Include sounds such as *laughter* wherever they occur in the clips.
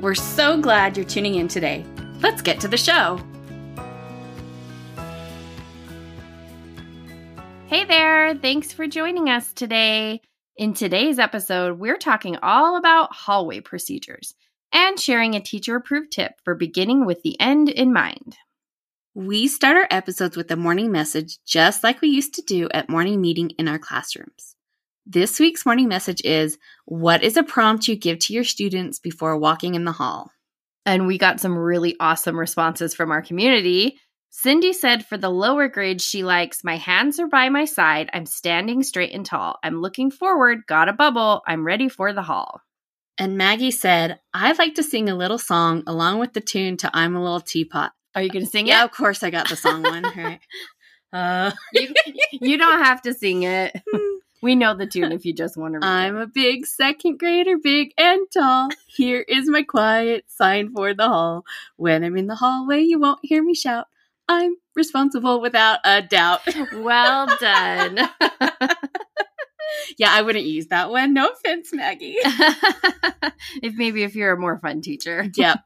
We're so glad you're tuning in today. Let's get to the show. Hey there, thanks for joining us today. In today's episode, we're talking all about hallway procedures and sharing a teacher approved tip for beginning with the end in mind. We start our episodes with a morning message just like we used to do at morning meeting in our classrooms. This week's morning message is What is a prompt you give to your students before walking in the hall? And we got some really awesome responses from our community. Cindy said for the lower grades, she likes My hands are by my side. I'm standing straight and tall. I'm looking forward. Got a bubble. I'm ready for the hall. And Maggie said, I'd like to sing a little song along with the tune to I'm a Little Teapot. Are you going to sing Yeah, it? of course I got the song one. Right. *laughs* Uh, You, you don't have to sing it. *laughs* We know the tune if you just want to read I'm it. a big second grader, big and tall. Here is my quiet sign for the hall. When I'm in the hallway, you won't hear me shout. I'm responsible without a doubt. *laughs* Well done. *laughs* yeah, I wouldn't use that one. No offense, Maggie. *laughs* if maybe if you're a more fun teacher. yep.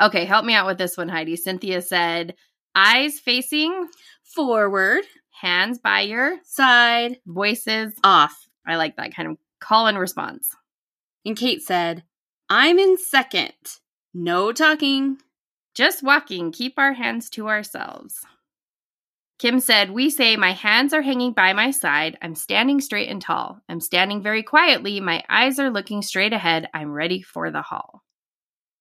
Okay, help me out with this one, Heidi. Cynthia said, eyes facing, Forward, hands by your side, voices. off. I like that kind of call and response. And Kate said, I'm in second. No talking. Just walking, keep our hands to ourselves. Kim said, We say, My hands are hanging by my side. I'm standing straight and tall. I'm standing very quietly. My eyes are looking straight ahead. I'm ready for the hall.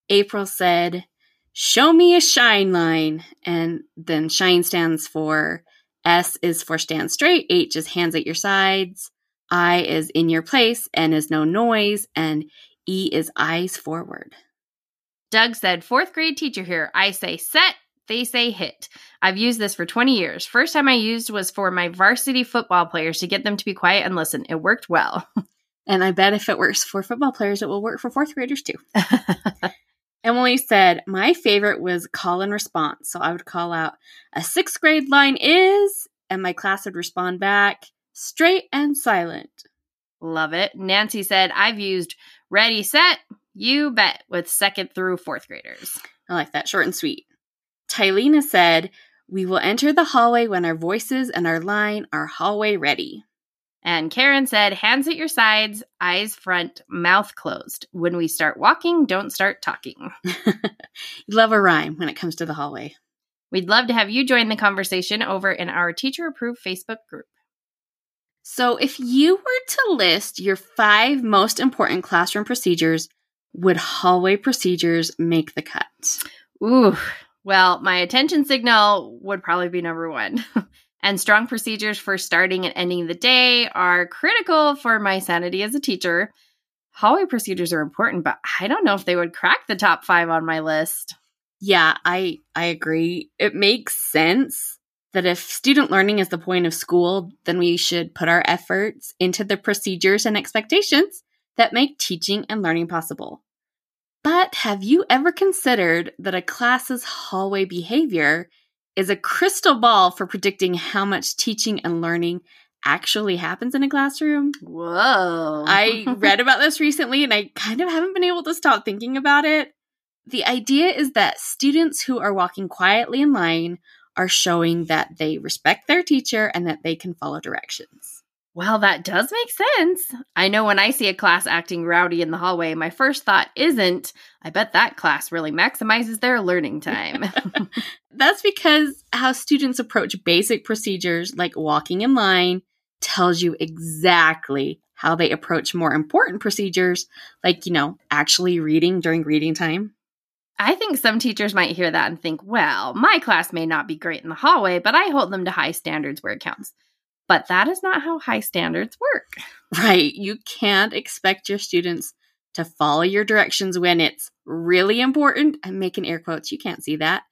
April said, Show me a shine line. And then shine stands for S is for stand straight, H is hands at your sides, I is in your place, N is no noise, and E is eyes forward. Doug said, Fourth grade teacher here. I say set, they say hit. I've used this for 20 years. First time I used was for my varsity football players to get them to be quiet and listen. It worked well. And I bet if it works for football players, it will work for fourth graders too. *laughs* Emily said, My favorite was call and response. So I would call out, A sixth grade line is, and my class would respond back, straight and silent. Love it. Nancy said, I've used ready, set, you bet with second through fourth graders. I like that, short and sweet. Tylena said, We will enter the hallway when our voices and our line are hallway ready. And Karen said, hands at your sides, eyes front, mouth closed. When we start walking, don't start talking. *laughs* Love a rhyme when it comes to the hallway. We'd love to have you join the conversation over in our teacher approved Facebook group. So, if you were to list your five most important classroom procedures, would hallway procedures make the cut? Ooh, well, my attention signal would probably be number one. *laughs* and strong procedures for starting and ending the day are critical for my sanity as a teacher. Hallway procedures are important, but I don't know if they would crack the top five on my list. Yeah, I I agree. It makes sense that if student learning is the point of school, then we should put our efforts into the procedures and expectations that make teaching and learning possible. But have you ever considered that a class's hallway behavior is a crystal ball for predicting how much teaching and learning actually happens in a classroom? Whoa. I *laughs* read about this recently and I kind of haven't been able to stop thinking about it. The idea is that students who are walking quietly in line are showing that they respect their teacher and that they can follow directions. Well, that does make sense. I know when I see a class acting rowdy in the hallway, my first thought isn't, I bet that class really maximizes their learning *laughs* time. *laughs* That's because how students approach basic procedures like walking in line tells you exactly how they approach more important procedures like, you know, actually reading during reading time. I think some teachers might hear that and think, well, my class may not be great in the hallway, but I hold them to high standards where it counts. But that is not how high standards work. Right. You can't expect your students to follow your directions when it's really important. I'm making air quotes, you can't see that,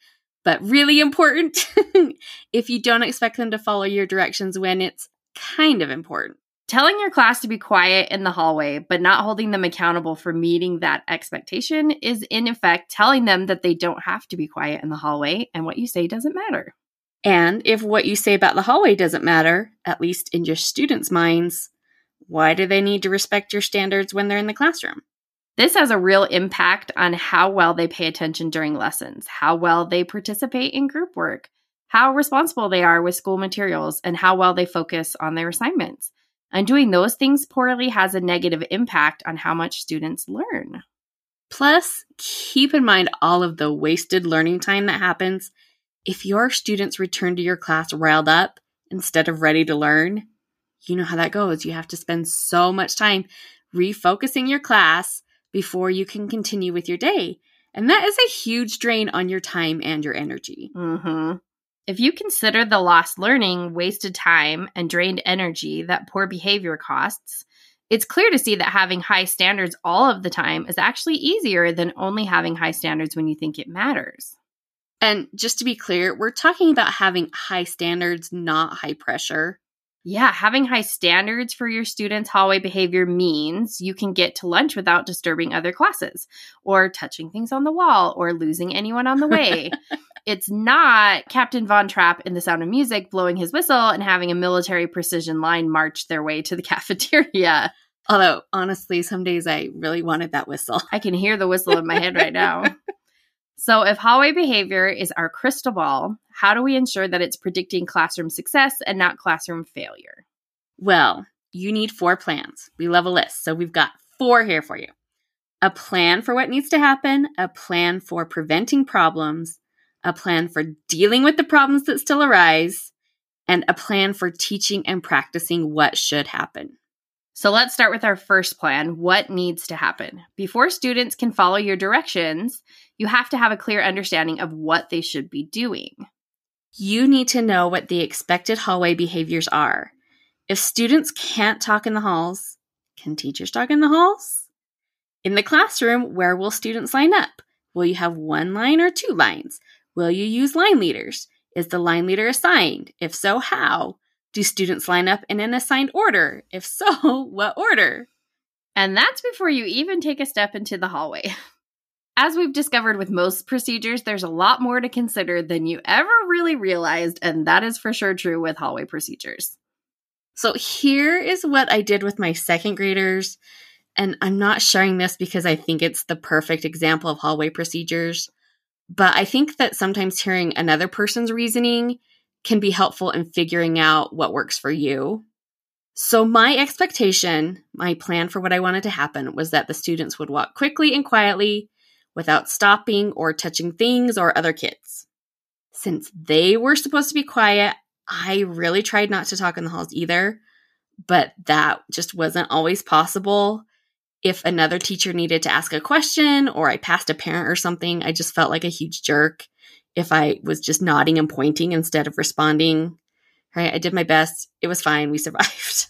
but really important *laughs* if you don't expect them to follow your directions when it's kind of important. Telling your class to be quiet in the hallway, but not holding them accountable for meeting that expectation is, in effect, telling them that they don't have to be quiet in the hallway and what you say doesn't matter. And if what you say about the hallway doesn't matter, at least in your students' minds, why do they need to respect your standards when they're in the classroom? This has a real impact on how well they pay attention during lessons, how well they participate in group work, how responsible they are with school materials, and how well they focus on their assignments. And doing those things poorly has a negative impact on how much students learn. Plus, keep in mind all of the wasted learning time that happens if your students return to your class riled up instead of ready to learn. You know how that goes. You have to spend so much time refocusing your class before you can continue with your day. And that is a huge drain on your time and your energy. Mm-hmm. If you consider the lost learning, wasted time, and drained energy that poor behavior costs, it's clear to see that having high standards all of the time is actually easier than only having high standards when you think it matters. And just to be clear, we're talking about having high standards, not high pressure. Yeah, having high standards for your students' hallway behavior means you can get to lunch without disturbing other classes, or touching things on the wall, or losing anyone on the way. *laughs* it's not Captain Von Trapp in The Sound of Music blowing his whistle and having a military precision line march their way to the *laughs* cafeteria. Although, honestly, some days I really wanted that whistle. I can hear the whistle in my head right now. *laughs* So, if hallway behavior is our crystal ball, how do we ensure that it's predicting classroom success and not classroom failure? Well, you need four plans. We love a list, so we've got four here for you a plan for what needs to happen, a plan for preventing problems, a plan for dealing with the problems that still arise, and a plan for teaching and practicing what should happen. So let's start with our first plan what needs to happen. Before students can follow your directions, you have to have a clear understanding of what they should be doing. You need to know what the expected hallway behaviors are. If students can't talk in the halls, can teachers talk in the halls? In the classroom, where will students line up? Will you have one line or two lines? Will you use line leaders? Is the line leader assigned? If so, how? Do students line up in an assigned order? If so, *laughs* what order? And that's before you even take a step into the hallway. *laughs* As we've discovered with most procedures, there's a lot more to consider than you ever really realized, and that is for sure true with hallway procedures. So, here is what I did with my second graders, and I'm not sharing this because I think it's the perfect example of hallway procedures, but I think that sometimes hearing another person's reasoning can be helpful in figuring out what works for you. So, my expectation, my plan for what I wanted to happen was that the students would walk quickly and quietly without stopping or touching things or other kids. Since they were supposed to be quiet, I really tried not to talk in the halls either, but that just wasn't always possible. If another teacher needed to ask a question or I passed a parent or something, I just felt like a huge jerk if I was just nodding and pointing instead of responding. Right? I did my best. It was fine. We *laughs* survived.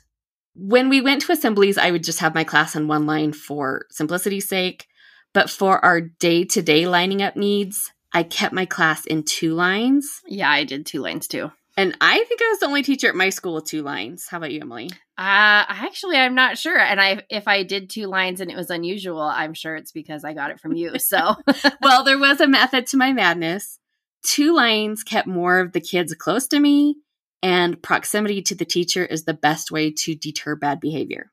When we went to assemblies, I would just have my class on one line for simplicity's sake. But for our day to day lining up needs, I kept my class in two lines. Yeah, I did two lines too. And I think I was the only teacher at my school with two lines. How about you, Emily? Uh, actually, I'm not sure. And I, if I did two lines and it was unusual, I'm sure it's because I got it from you. So, *laughs* well, there was a method to my madness. Two lines kept more of the kids close to me, and proximity to the teacher is the best way to deter bad behavior.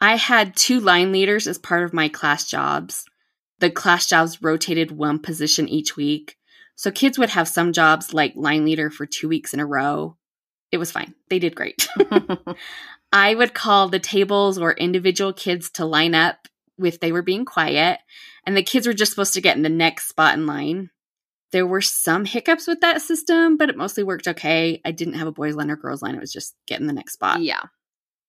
I had two line leaders as part of my class jobs. The class jobs rotated one position each week. So kids would have some jobs like line leader for two weeks in a row. It was fine. They did great. *laughs* *laughs* I would call the tables or individual kids to line up if they were being quiet, and the kids were just supposed to get in the next spot in line. There were some hiccups with that system, but it mostly worked okay. I didn't have a boys line or girls line. It was just get in the next spot. Yeah.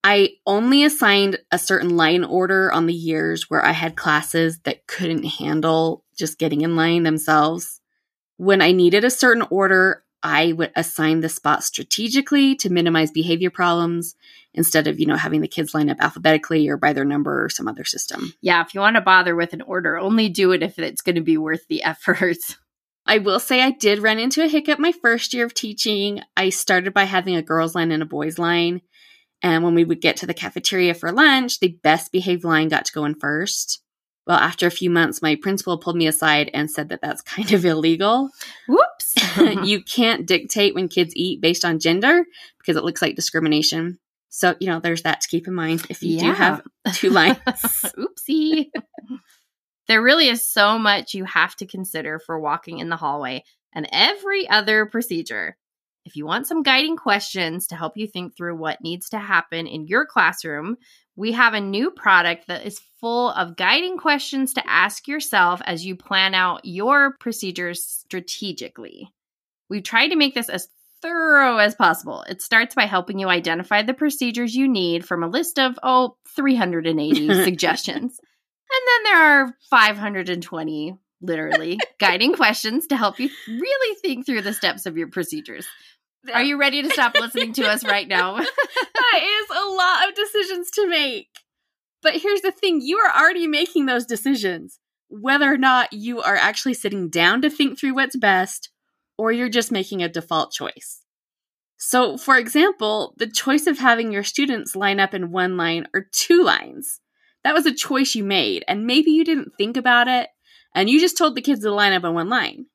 I only assigned a certain line order on the years where I had classes that couldn't handle just getting in line themselves. When I needed a certain order, I would assign the spot strategically to minimize behavior problems instead of, you know, having the kids line up alphabetically or by their number or some other system. Yeah, if you want to bother with an order, only do it if it's going to be worth the *laughs* effort. I will say I did run into a hiccup my first year of teaching. I started by having a girls' line and a boys' line. And when we would get to the cafeteria for lunch, the best behaved line got to go in first. Well, after a few months, my principal pulled me aside and said that that's kind of *laughs* illegal. Whoops. *laughs* *laughs* you can't dictate when kids eat based on gender because it looks like discrimination. So, you know, there's that to keep in mind if you yeah. do have two lines. Oopsie. There really is so much you have to consider for walking in the hallway and every other procedure. If you want some guiding questions to help you think through what needs to happen in your classroom, we have a new product that is full of guiding questions to ask yourself as you plan out your procedures strategically. We've tried to make this as thorough as possible. It starts by helping you identify the procedures you need from a list of, oh, 380 *laughs* suggestions. And then there are 520 literally *laughs* guiding questions to help you really think through the steps of your procedures. Are you ready to stop listening to us right now? *laughs* that is a lot of decisions to make. But here's the thing you are already making those decisions, whether or not you are actually sitting down to think through what's best or you're just making a default choice. So, for example, the choice of having your students line up in one line or two lines, that was a choice you made, and maybe you didn't think about it, and you just told the kids to line up in one line.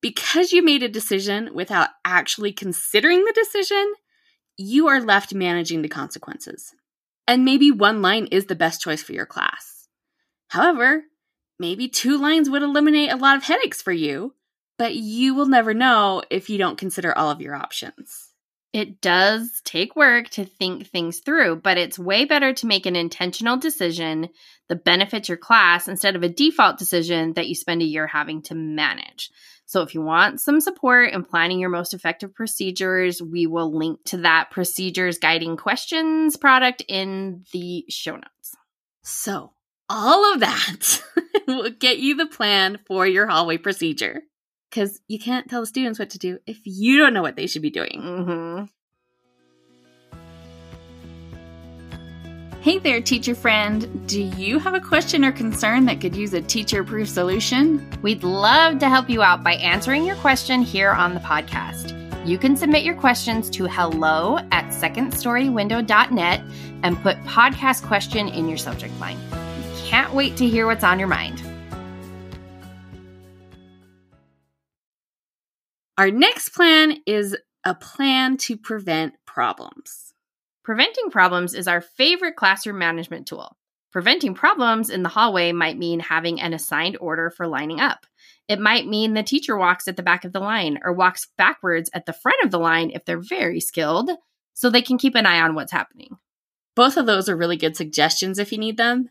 Because you made a decision without actually considering the decision, you are left managing the consequences. And maybe one line is the best choice for your class. However, maybe two lines would eliminate a lot of headaches for you, but you will never know if you don't consider all of your options. It does take work to think things through, but it's way better to make an intentional decision that benefits your class instead of a default decision that you spend a year having to manage. So if you want some support in planning your most effective procedures, we will link to that procedures guiding questions product in the show notes. So, all of that *laughs* will get you the plan for your hallway procedure because you can't tell the students what to do if you don't know what they should be doing. Mm-hmm. Hey there, teacher friend. Do you have a question or concern that could use a teacher proof solution? We'd love to help you out by answering your question here on the podcast. You can submit your questions to hello at secondstorywindow.net and put podcast question in your subject line. Can't wait to hear what's on your mind. Our next plan is a plan to prevent problems. Preventing problems is our favorite classroom management tool. Preventing problems in the hallway might mean having an assigned order for lining up. It might mean the teacher walks at the back of the line or walks backwards at the front of the line if they're very skilled, so they can keep an eye on what's happening. Both of those are really good suggestions if you need them.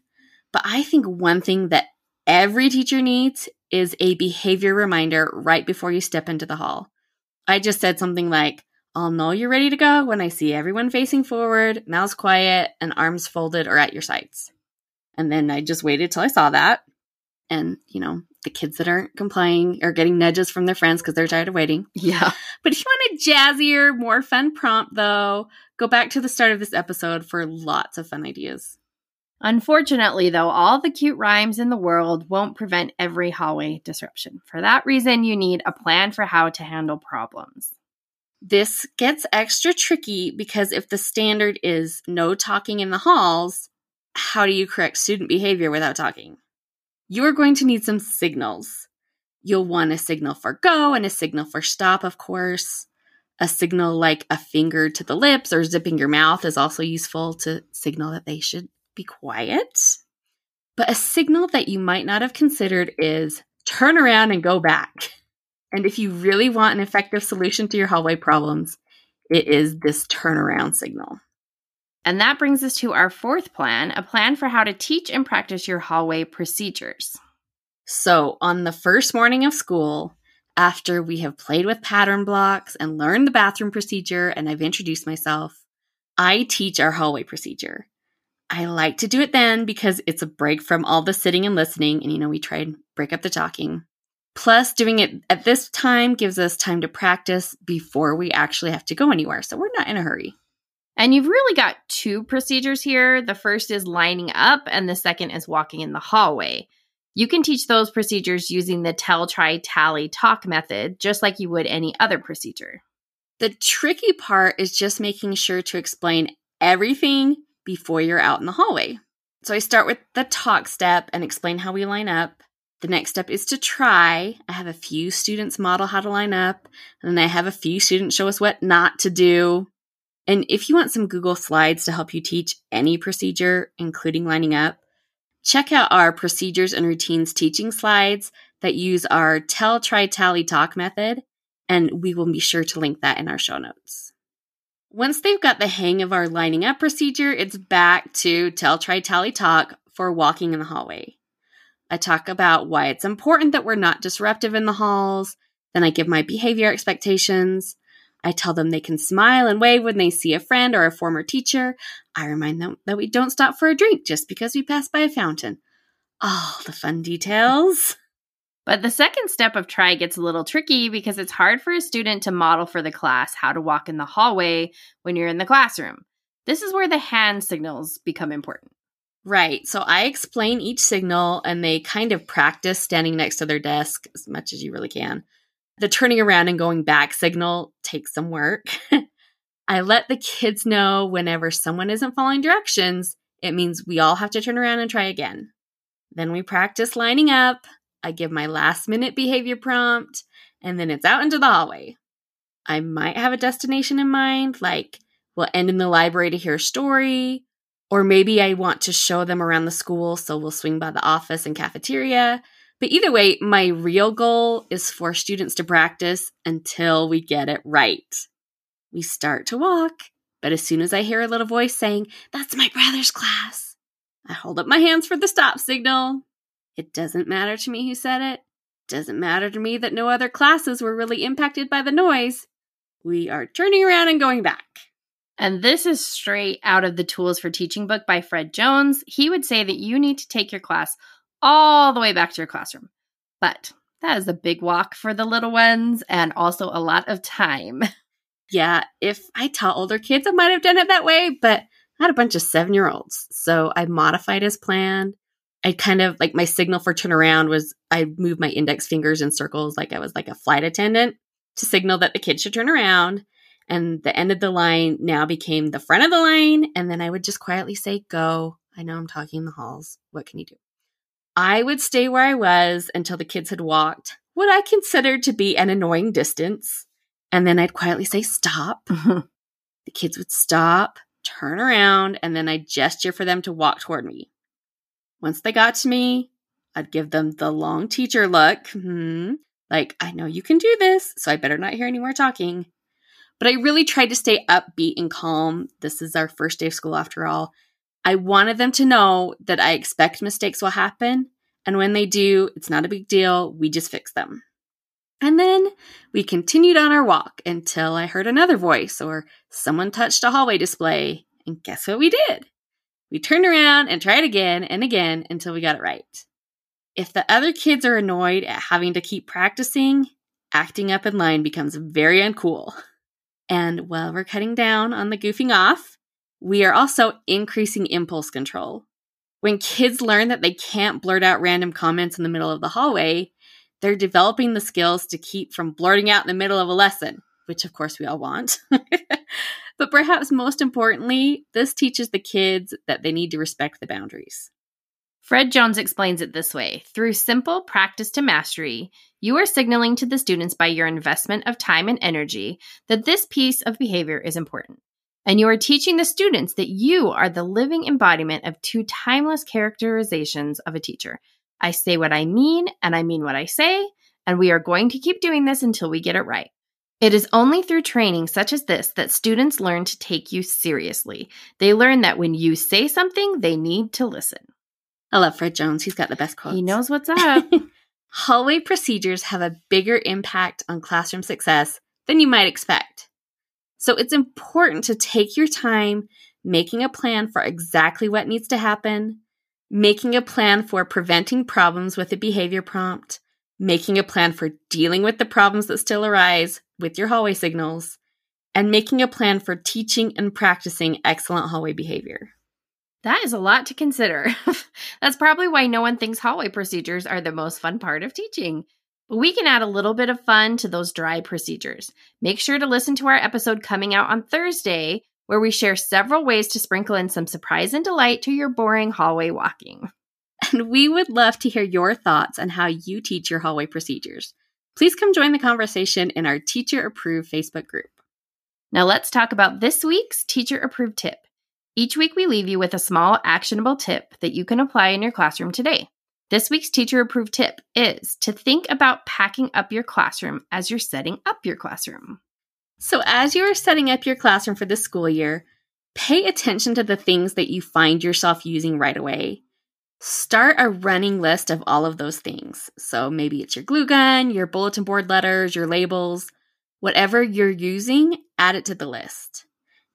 But I think one thing that every teacher needs is a behavior reminder right before you step into the hall. I just said something like, I'll know you're ready to go when I see everyone facing forward, mouths quiet, and arms folded or at your sides. And then I just waited till I saw that. And, you know, the kids that aren't complying are getting nudges from their friends because they're tired of waiting. Yeah. But if you want a jazzier, more fun prompt, though, go back to the start of this episode for lots of fun ideas. Unfortunately, though, all the cute rhymes in the world won't prevent every hallway disruption. For that reason, you need a plan for how to handle problems. This gets extra tricky because if the standard is no talking in the halls, how do you correct student behavior without talking? You're going to need some signals. You'll want a signal for go and a signal for stop, of course. A signal like a finger to the lips or zipping your mouth is also useful to signal that they should be quiet. But a signal that you might not have considered is turn around and go back. And if you really want an effective solution to your hallway problems, it is this turnaround signal. And that brings us to our fourth plan a plan for how to teach and practice your hallway procedures. So, on the first morning of school, after we have played with pattern blocks and learned the bathroom procedure, and I've introduced myself, I teach our hallway procedure. I like to do it then because it's a break from all the sitting and listening, and you know, we try and break up the talking. Plus, doing it at this time gives us time to practice before we actually have to go anywhere. So we're not in a hurry. And you've really got two procedures here. The first is lining up, and the second is walking in the hallway. You can teach those procedures using the tell, try, tally, talk method, just like you would any other procedure. The tricky part is just making sure to explain everything before you're out in the hallway. So I start with the talk step and explain how we line up. The next step is to try. I have a few students model how to line up, and then I have a few students show us what not to do. And if you want some Google Slides to help you teach any procedure, including lining up, check out our procedures and routines teaching slides that use our tell, try, tally, talk method, and we will be sure to link that in our show notes. Once they've got the hang of our lining up procedure, it's back to tell, try, tally, talk for walking in the hallway. I talk about why it's important that we're not disruptive in the halls. Then I give my behavior expectations. I tell them they can smile and wave when they see a friend or a former teacher. I remind them that we don't stop for a drink just because we pass by a fountain. All the fun details. *laughs* But the second step of try gets a little tricky because it's hard for a student to model for the class how to walk in the hallway when you're in the classroom. This is where the hand signals become important. Right. So I explain each signal and they kind of practice standing next to their desk as much as you really can. The turning around and going back signal takes some work. *laughs* I let the kids know whenever someone isn't following directions, it means we all have to turn around and try again. Then we practice lining up. I give my last minute behavior prompt, and then it's out into the hallway. I might have a destination in mind, like we'll end in the library to hear a story, or maybe I want to show them around the school, so we'll swing by the office and cafeteria. But either way, my real goal is for students to practice until we get it right. We start to walk, but as soon as I hear a little voice saying, That's my brother's class, I hold up my hands for the stop signal. It doesn't matter to me who said it. Doesn't matter to me that no other classes were really impacted by the noise. We are turning around and going back. And this is straight out of the Tools for Teaching book by Fred Jones. He would say that you need to take your class all the way back to your classroom. But that is a big walk for the little ones and also a lot of time. *laughs* Yeah, if I taught older kids, I might have done it that way, but I had a bunch of seven year olds. So I modified his plan. I kind of like my signal for turnaround was I moved my index fingers in circles like I was like a flight attendant to signal that the kid should turn around. And the end of the line now became the front of the line. And then I would just quietly say, Go. I know I'm talking in the halls. What can you do? I would stay where I was until the kids had walked what I considered to be an annoying distance. And then I'd quietly say, Stop. *laughs* the kids would stop, turn around, and then I'd gesture for them to walk toward me. Once they got to me, I'd give them the long teacher look. Hmm, like, I know you can do this, so I better not hear any more talking. But I really tried to stay upbeat and calm. This is our first day of school after all. I wanted them to know that I expect mistakes will happen. And when they do, it's not a big deal. We just fix them. And then we continued on our walk until I heard another voice or someone touched a hallway display. And guess what we did? We turned around and tried again and again until we got it right. If the other kids are annoyed at having to keep practicing, acting up in line becomes very uncool. And while we're cutting down on the goofing off, we are also increasing impulse control. When kids learn that they can't blurt out random comments in the middle of the hallway, they're developing the skills to keep from blurting out in the middle of a lesson, which of course we all want. *laughs* but perhaps most importantly, this teaches the kids that they need to respect the boundaries. Fred Jones explains it this way Through simple practice to mastery, you are signaling to the students by your investment of time and energy that this piece of behavior is important. And you are teaching the students that you are the living embodiment of two timeless characterizations of a teacher I say what I mean, and I mean what I say, and we are going to keep doing this until we get it right. It is only through training such as this that students learn to take you seriously. They learn that when you say something, they need to listen. I love Fred Jones. He's got the best quotes. He knows what's *laughs* up. Hallway procedures have a bigger impact on classroom success than you might expect. So it's important to take your time making a plan for exactly what needs to happen, making a plan for preventing problems with a behavior prompt, making a plan for dealing with the problems that still arise with your hallway signals, and making a plan for teaching and practicing excellent hallway behavior. That is a lot to consider. *laughs* That's probably why no one thinks hallway procedures are the most fun part of teaching. But we can add a little bit of fun to those dry procedures. Make sure to listen to our episode coming out on Thursday, where we share several ways to sprinkle in some surprise and delight to your boring hallway walking. And *laughs* we would love to hear your thoughts on how you teach your hallway procedures. Please come join the conversation in our teacher approved Facebook group. Now let's talk about this week's teacher approved tip. Each week, we leave you with a small actionable tip that you can apply in your classroom today. This week's teacher approved tip is to think about packing up your classroom as you're setting up your classroom. So, as you are setting up your classroom for the school year, pay attention to the things that you find yourself using right away. Start a running list of all of those things. So, maybe it's your glue gun, your bulletin board letters, your labels, whatever you're using, add it to the list.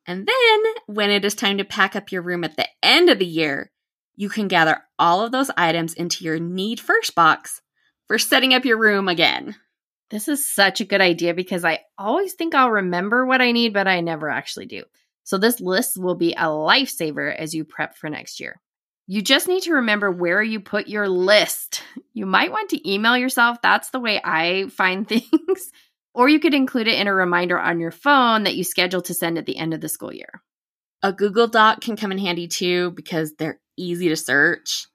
And then, when it is time to pack up your room at the end of the year, you can gather all of those items into your need first box for setting up your room again. This is such a good idea because I always think I'll remember what I need, but I never actually do. So, this list will be a lifesaver as you prep for next year. You just need to remember where you put your list. You might want to email yourself. That's the way I find *laughs* things. Or you could include it in a reminder on your phone that you schedule to send at the end of the school year. A Google Doc can come in handy too because they're easy to search.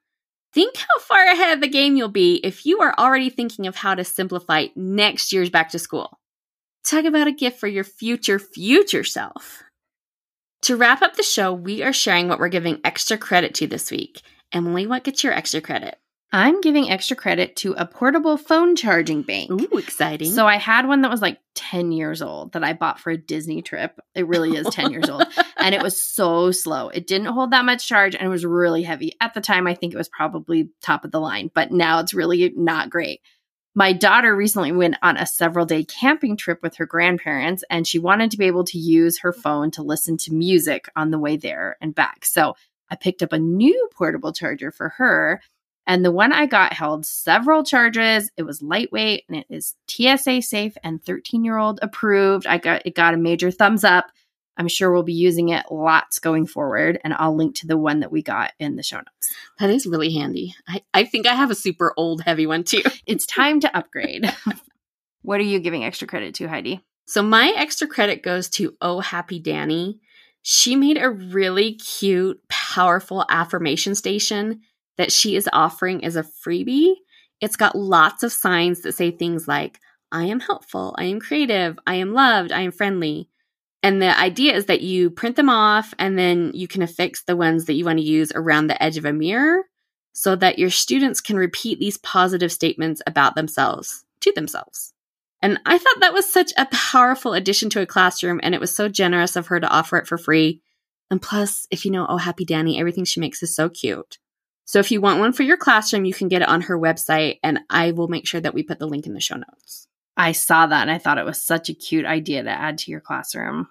Think how far ahead of the game you'll be if you are already thinking of how to simplify next year's back to school. Talk about a gift for your future, future self. To wrap up the show, we are sharing what we're giving extra credit to this week. Emily, what gets your extra credit? I'm giving extra credit to a portable phone charging bank. Ooh, exciting. So I had one that was like 10 years old that I bought for a Disney trip. It really is 10 years old. *laughs* And it was so slow. It didn't hold that much charge and it was really heavy. At the time, I think it was probably top of the line, but now it's really not great. My daughter recently went on a several day camping trip with her grandparents and she wanted to be able to use her phone to listen to music on the way there and back. So I picked up a new portable charger for her and the one I got held several charges. It was lightweight and it is TSA safe and 13 year old approved. I got it got a major thumbs up. I'm sure we'll be using it lots going forward, and I'll link to the one that we got in the show notes. That is really handy. I, I think I have a super old, heavy one too. *laughs* it's time to upgrade. *laughs* what are you giving extra credit to, Heidi? So, my extra credit goes to Oh Happy Danny. She made a really cute, powerful affirmation station that she is offering as a freebie. It's got lots of signs that say things like, I am helpful, I am creative, I am loved, I am friendly. And the idea is that you print them off and then you can affix the ones that you want to use around the edge of a mirror so that your students can repeat these positive statements about themselves to themselves. And I thought that was such a powerful addition to a classroom, and it was so generous of her to offer it for free. And plus, if you know Oh Happy Danny, everything she makes is so cute. So if you want one for your classroom, you can get it on her website, and I will make sure that we put the link in the show notes. I saw that and I thought it was such a cute idea to add to your classroom.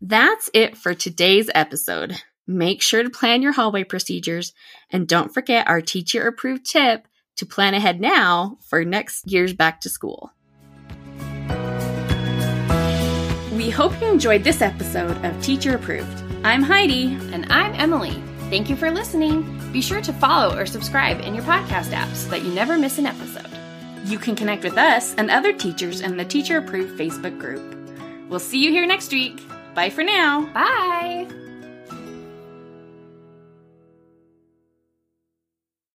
That's it for today's episode. Make sure to plan your hallway procedures and don't forget our teacher approved tip to plan ahead now for next year's back to school. We hope you enjoyed this episode of Teacher Approved. I'm Heidi. And I'm Emily. Thank you for listening. Be sure to follow or subscribe in your podcast app so that you never miss an episode. You can connect with us and other teachers in the Teacher Approved Facebook group. We'll see you here next week. Bye for now. Bye.